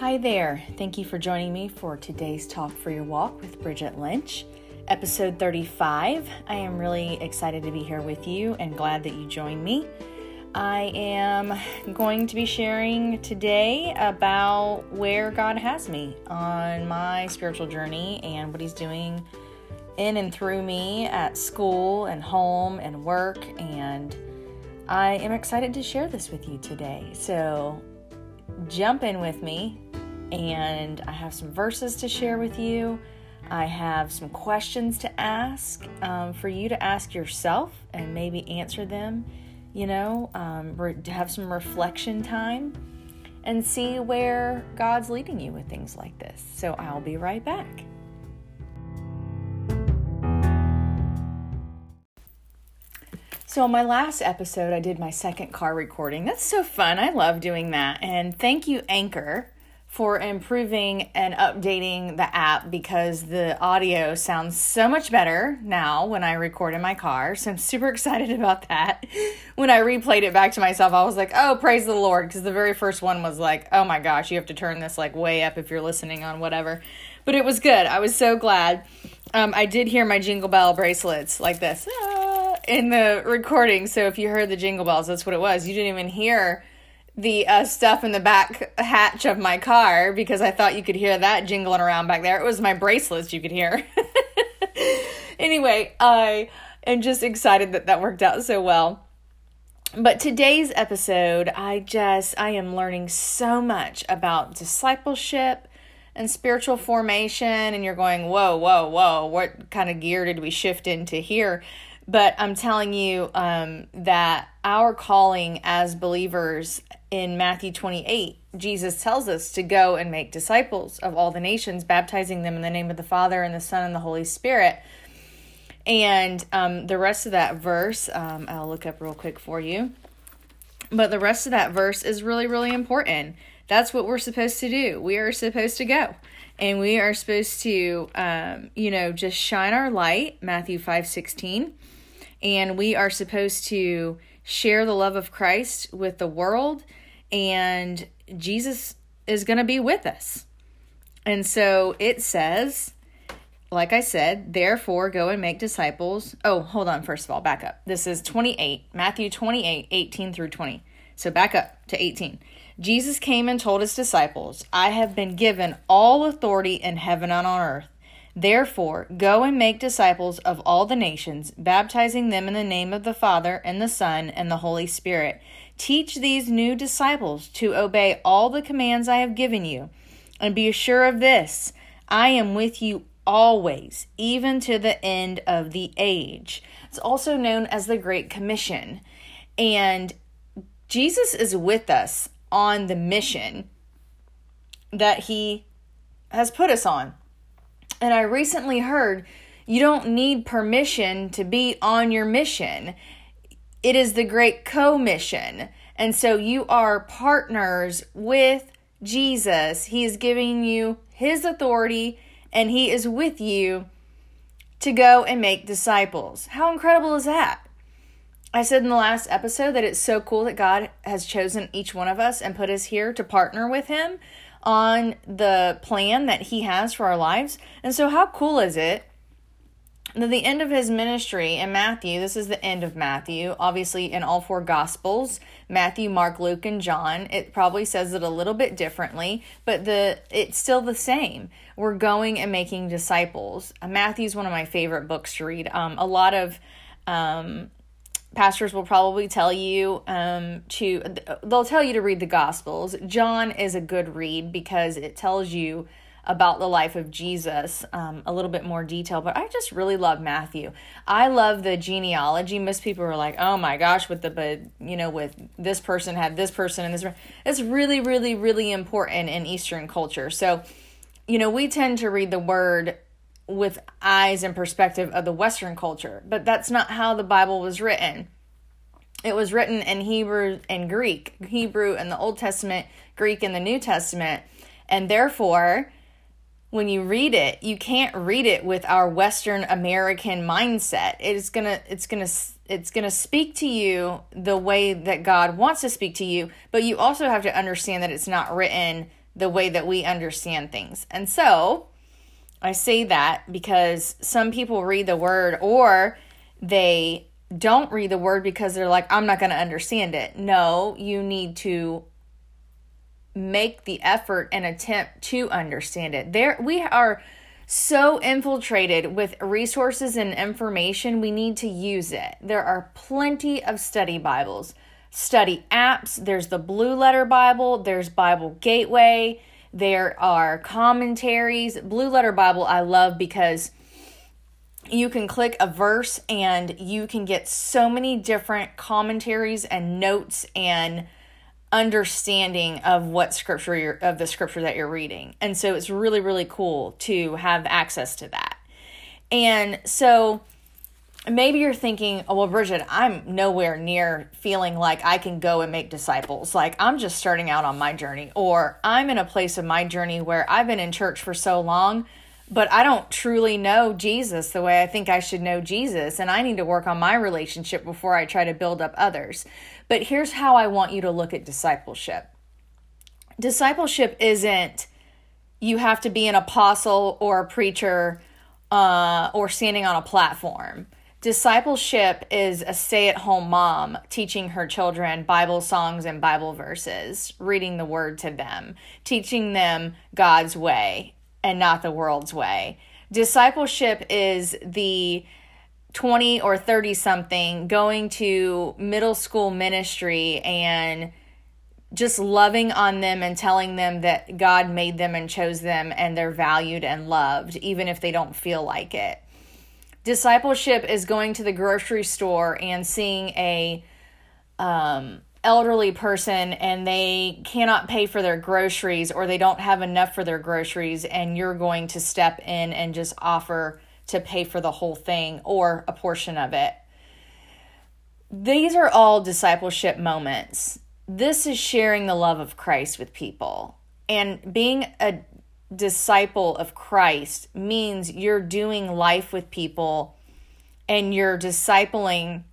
Hi there. Thank you for joining me for today's Talk for Your Walk with Bridget Lynch, episode 35. I am really excited to be here with you and glad that you joined me. I am going to be sharing today about where God has me on my spiritual journey and what He's doing in and through me at school and home and work. And I am excited to share this with you today. So jump in with me and I have some verses to share with you. I have some questions to ask um, for you to ask yourself and maybe answer them. You know, um, re- have some reflection time and see where God's leading you with things like this. So I'll be right back. So, on my last episode, I did my second car recording. That's so fun. I love doing that. And thank you, Anchor, for improving and updating the app because the audio sounds so much better now when I record in my car. So I'm super excited about that. When I replayed it back to myself, I was like, oh, praise the Lord. Because the very first one was like, oh my gosh, you have to turn this like way up if you're listening on whatever. But it was good. I was so glad. Um, I did hear my jingle bell bracelets like this ah, in the recording. So if you heard the jingle bells, that's what it was. You didn't even hear the uh, stuff in the back hatch of my car because I thought you could hear that jingling around back there. It was my bracelets you could hear. anyway, I am just excited that that worked out so well. But today's episode, I just I am learning so much about discipleship and spiritual formation and you're going, "Whoa, whoa, whoa, what kind of gear did we shift into here?" But I'm telling you um, that our calling as believers in Matthew 28, Jesus tells us to go and make disciples of all the nations, baptizing them in the name of the Father and the Son and the Holy Spirit. And um, the rest of that verse, um, I'll look up real quick for you. But the rest of that verse is really, really important. That's what we're supposed to do. We are supposed to go and we are supposed to, um, you know, just shine our light, Matthew 5 16 and we are supposed to share the love of Christ with the world, and Jesus is going to be with us. And so it says, like I said, therefore go and make disciples. Oh, hold on, first of all, back up. This is 28, Matthew 28, 18 through 20. So back up to 18. Jesus came and told his disciples, I have been given all authority in heaven and on earth. Therefore, go and make disciples of all the nations, baptizing them in the name of the Father, and the Son, and the Holy Spirit. Teach these new disciples to obey all the commands I have given you. And be sure of this I am with you always, even to the end of the age. It's also known as the Great Commission. And Jesus is with us on the mission that he has put us on. And I recently heard you don't need permission to be on your mission. It is the great commission. And so you are partners with Jesus. He is giving you his authority and he is with you to go and make disciples. How incredible is that? I said in the last episode that it's so cool that God has chosen each one of us and put us here to partner with him on the plan that he has for our lives. And so, how cool is it that the end of his ministry in Matthew, this is the end of Matthew, obviously in all four gospels, Matthew, Mark, Luke, and John, it probably says it a little bit differently, but the it's still the same. We're going and making disciples. Matthew's one of my favorite books to read. Um, a lot of um, pastors will probably tell you um, to they'll tell you to read the gospels. John is a good read because it tells you about the life of jesus um, a little bit more detail but i just really love matthew. I love the genealogy. Most people are like oh my gosh with the but you know with this person had this person and this it's really really really important in eastern culture. So you know we tend to read the word with eyes and perspective of the Western culture, but that's not how the Bible was written. It was written in Hebrew and Greek, Hebrew in the Old Testament, Greek in the New Testament, and therefore, when you read it, you can't read it with our Western American mindset. It's gonna, it's gonna, it's gonna speak to you the way that God wants to speak to you, but you also have to understand that it's not written the way that we understand things. And so I say that because some people read the word or they don't read the word because they're like, I'm not going to understand it. No, you need to make the effort and attempt to understand it. There we are so infiltrated with resources and information, we need to use it. There are plenty of study Bibles, study apps. There's the Blue Letter Bible, there's Bible Gateway, there are commentaries. Blue Letter Bible, I love because you can click a verse and you can get so many different commentaries and notes and understanding of what scripture you're of the scripture that you're reading. And so it's really really cool to have access to that. And so maybe you're thinking, "Oh, well Bridget, I'm nowhere near feeling like I can go and make disciples. Like I'm just starting out on my journey or I'm in a place of my journey where I've been in church for so long but I don't truly know Jesus the way I think I should know Jesus, and I need to work on my relationship before I try to build up others. But here's how I want you to look at discipleship discipleship isn't you have to be an apostle or a preacher uh, or standing on a platform. Discipleship is a stay at home mom teaching her children Bible songs and Bible verses, reading the word to them, teaching them God's way and not the world's way. Discipleship is the 20 or 30 something going to middle school ministry and just loving on them and telling them that God made them and chose them and they're valued and loved, even if they don't feel like it. Discipleship is going to the grocery store and seeing a um, elderly person and they cannot pay for their groceries or they don't have enough for their groceries and you're going to step in and just offer to pay for the whole thing or a portion of it. These are all discipleship moments. This is sharing the love of Christ with people. And being a disciple of Christ means you're doing life with people and you're discipling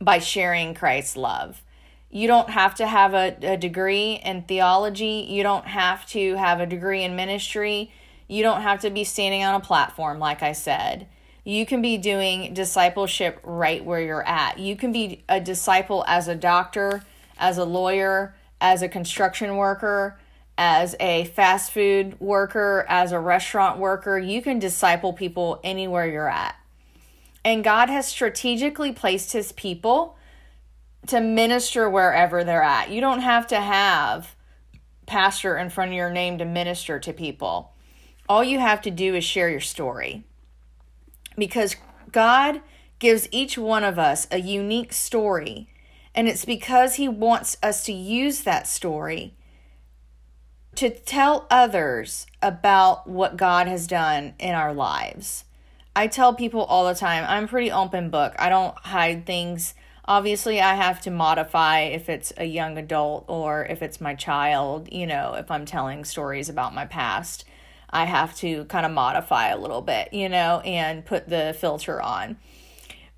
by sharing Christ's love. You don't have to have a, a degree in theology. You don't have to have a degree in ministry. You don't have to be standing on a platform, like I said. You can be doing discipleship right where you're at. You can be a disciple as a doctor, as a lawyer, as a construction worker, as a fast food worker, as a restaurant worker. You can disciple people anywhere you're at. And God has strategically placed his people to minister wherever they're at. You don't have to have pastor in front of your name to minister to people. All you have to do is share your story. Because God gives each one of us a unique story, and it's because He wants us to use that story to tell others about what God has done in our lives. I tell people all the time, I'm pretty open book. I don't hide things Obviously, I have to modify if it's a young adult or if it's my child, you know, if I'm telling stories about my past. I have to kind of modify a little bit, you know, and put the filter on.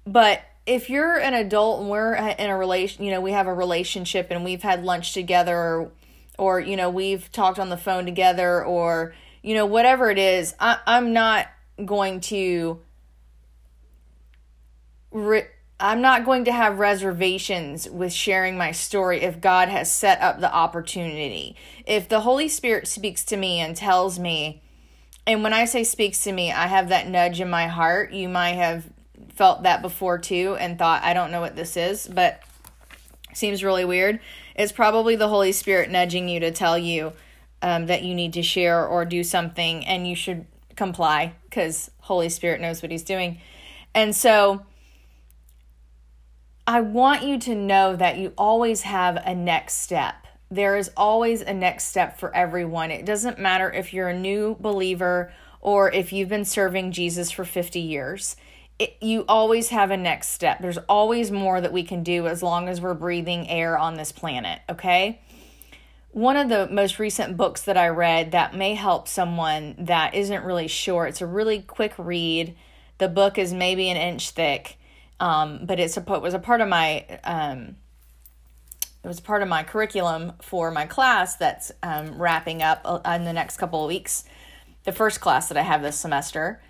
But if you're an adult and we're in a relation, you know, we have a relationship and we've had lunch together or, you know, we've talked on the phone together or, you know, whatever it is, I, I'm not going to re- I'm not going to have reservations with sharing my story if God has set up the opportunity. If the Holy Spirit speaks to me and tells me, and when I say speaks to me, I have that nudge in my heart. You might have felt that before too and thought, I don't know what this is, but seems really weird. It's probably the Holy Spirit nudging you to tell you um, that you need to share or do something and you should comply because Holy Spirit knows what He's doing. And so, I want you to know that you always have a next step. There is always a next step for everyone. It doesn't matter if you're a new believer or if you've been serving Jesus for 50 years. It, you always have a next step. There's always more that we can do as long as we're breathing air on this planet, okay? One of the most recent books that I read that may help someone that isn't really sure, it's a really quick read. The book is maybe an inch thick um, but it's a, it was a part of my um, it was part of my curriculum for my class that's um, wrapping up uh, in the next couple of weeks, the first class that I have this semester.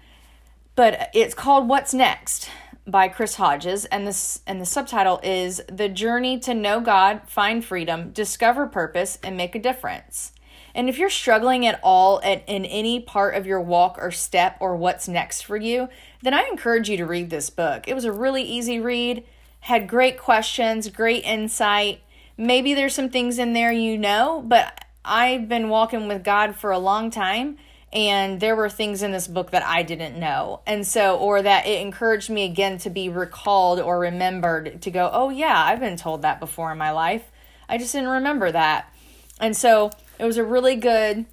But it's called What's Next by Chris Hodges, and this and the subtitle is The Journey to Know God, Find Freedom, Discover Purpose, and Make a Difference. And if you're struggling at all at, in any part of your walk or step or what's next for you, then I encourage you to read this book. It was a really easy read, had great questions, great insight. Maybe there's some things in there you know, but I've been walking with God for a long time and there were things in this book that I didn't know. And so, or that it encouraged me again to be recalled or remembered to go, oh, yeah, I've been told that before in my life. I just didn't remember that. And so, it was a really good,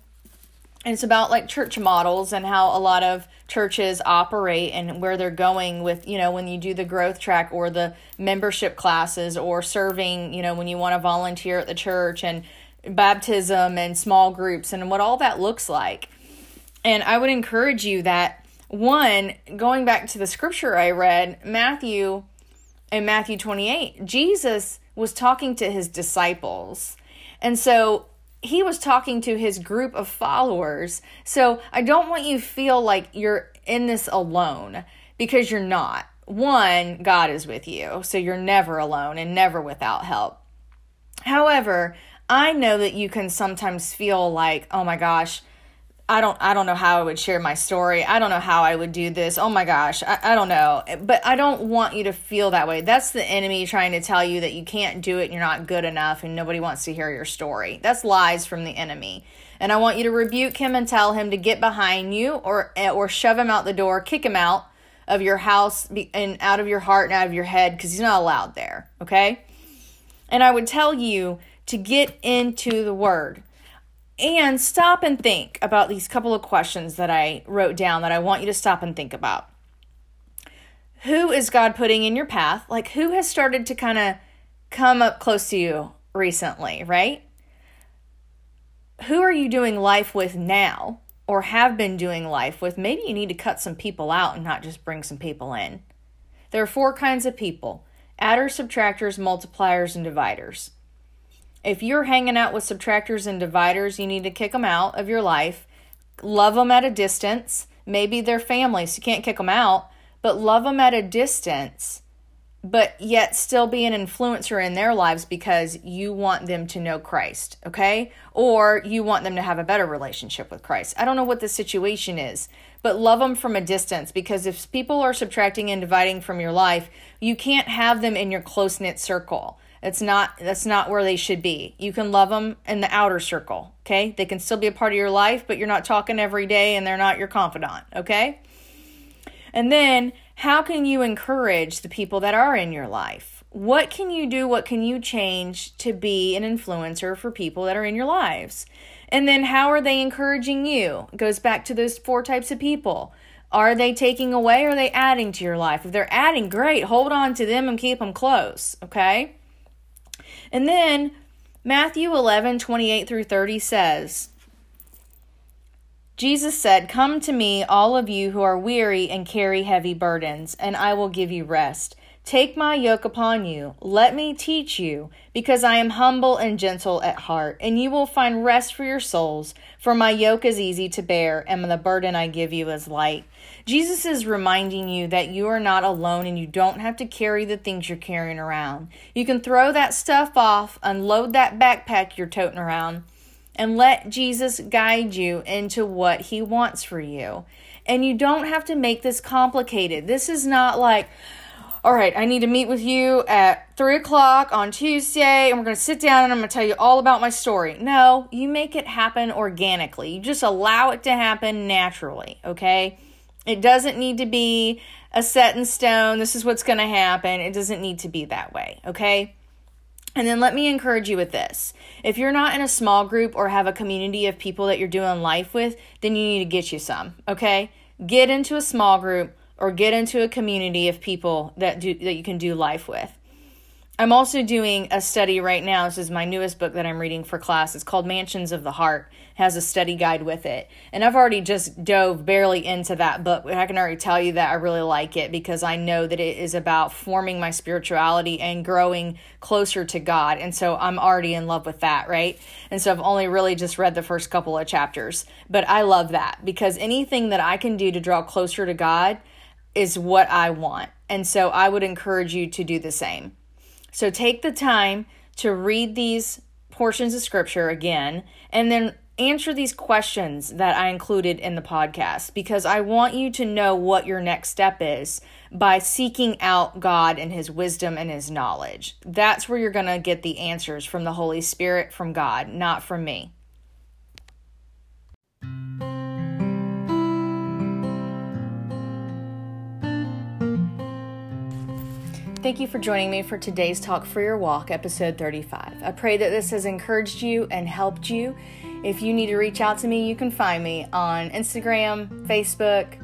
it's about like church models and how a lot of churches operate and where they're going with, you know, when you do the growth track or the membership classes or serving, you know, when you want to volunteer at the church and baptism and small groups and what all that looks like and I would encourage you that one, going back to the scripture I read, Matthew in Matthew 28, Jesus was talking to his disciples. And so he was talking to his group of followers. So I don't want you to feel like you're in this alone because you're not. One, God is with you, so you're never alone and never without help. However, I know that you can sometimes feel like, oh my gosh, I don't I don't know how I would share my story. I don't know how I would do this. Oh my gosh, I, I don't know. But I don't want you to feel that way. That's the enemy trying to tell you that you can't do it and you're not good enough and nobody wants to hear your story. That's lies from the enemy. And I want you to rebuke him and tell him to get behind you or or shove him out the door, kick him out of your house and out of your heart and out of your head because he's not allowed there, okay? And I would tell you to get into the word and stop and think about these couple of questions that I wrote down that I want you to stop and think about. Who is God putting in your path? Like, who has started to kind of come up close to you recently, right? Who are you doing life with now or have been doing life with? Maybe you need to cut some people out and not just bring some people in. There are four kinds of people adders, subtractors, multipliers, and dividers. If you're hanging out with subtractors and dividers, you need to kick them out of your life. Love them at a distance. Maybe they're family, so you can't kick them out, but love them at a distance, but yet still be an influencer in their lives because you want them to know Christ, okay? Or you want them to have a better relationship with Christ. I don't know what the situation is, but love them from a distance because if people are subtracting and dividing from your life, you can't have them in your close knit circle it's not that's not where they should be. You can love them in the outer circle, okay? They can still be a part of your life, but you're not talking every day and they're not your confidant, okay? And then how can you encourage the people that are in your life? What can you do? What can you change to be an influencer for people that are in your lives? And then how are they encouraging you? It goes back to those four types of people. Are they taking away or are they adding to your life? If they're adding, great. Hold on to them and keep them close, okay? And then Matthew 11, 28 through 30 says, Jesus said, Come to me, all of you who are weary and carry heavy burdens, and I will give you rest. Take my yoke upon you. Let me teach you, because I am humble and gentle at heart, and you will find rest for your souls. For my yoke is easy to bear, and the burden I give you is light. Jesus is reminding you that you are not alone and you don't have to carry the things you're carrying around. You can throw that stuff off, unload that backpack you're toting around, and let Jesus guide you into what he wants for you. And you don't have to make this complicated. This is not like, all right, I need to meet with you at three o'clock on Tuesday, and we're going to sit down and I'm going to tell you all about my story. No, you make it happen organically. You just allow it to happen naturally, okay? It doesn't need to be a set in stone. This is what's going to happen. It doesn't need to be that way, okay? And then let me encourage you with this. If you're not in a small group or have a community of people that you're doing life with, then you need to get you some, okay? Get into a small group or get into a community of people that do that you can do life with. I'm also doing a study right now. This is my newest book that I'm reading for class. It's called Mansions of the Heart. It has a study guide with it. And I've already just dove barely into that book, but I can already tell you that I really like it because I know that it is about forming my spirituality and growing closer to God. And so I'm already in love with that, right? And so I've only really just read the first couple of chapters. But I love that because anything that I can do to draw closer to God is what I want. And so I would encourage you to do the same. So take the time to read these portions of scripture again and then answer these questions that I included in the podcast because I want you to know what your next step is by seeking out God and His wisdom and His knowledge. That's where you're going to get the answers from the Holy Spirit, from God, not from me. Thank you for joining me for today's Talk for Your Walk, episode 35. I pray that this has encouraged you and helped you. If you need to reach out to me, you can find me on Instagram, Facebook,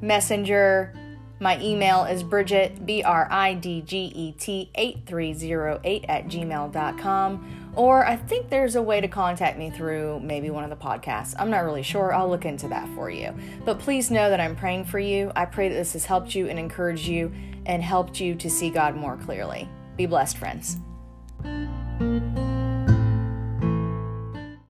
Messenger. My email is Bridget, B R I D G E T 8308 at gmail.com. Or I think there's a way to contact me through maybe one of the podcasts. I'm not really sure. I'll look into that for you. But please know that I'm praying for you. I pray that this has helped you and encouraged you and helped you to see God more clearly. Be blessed, friends.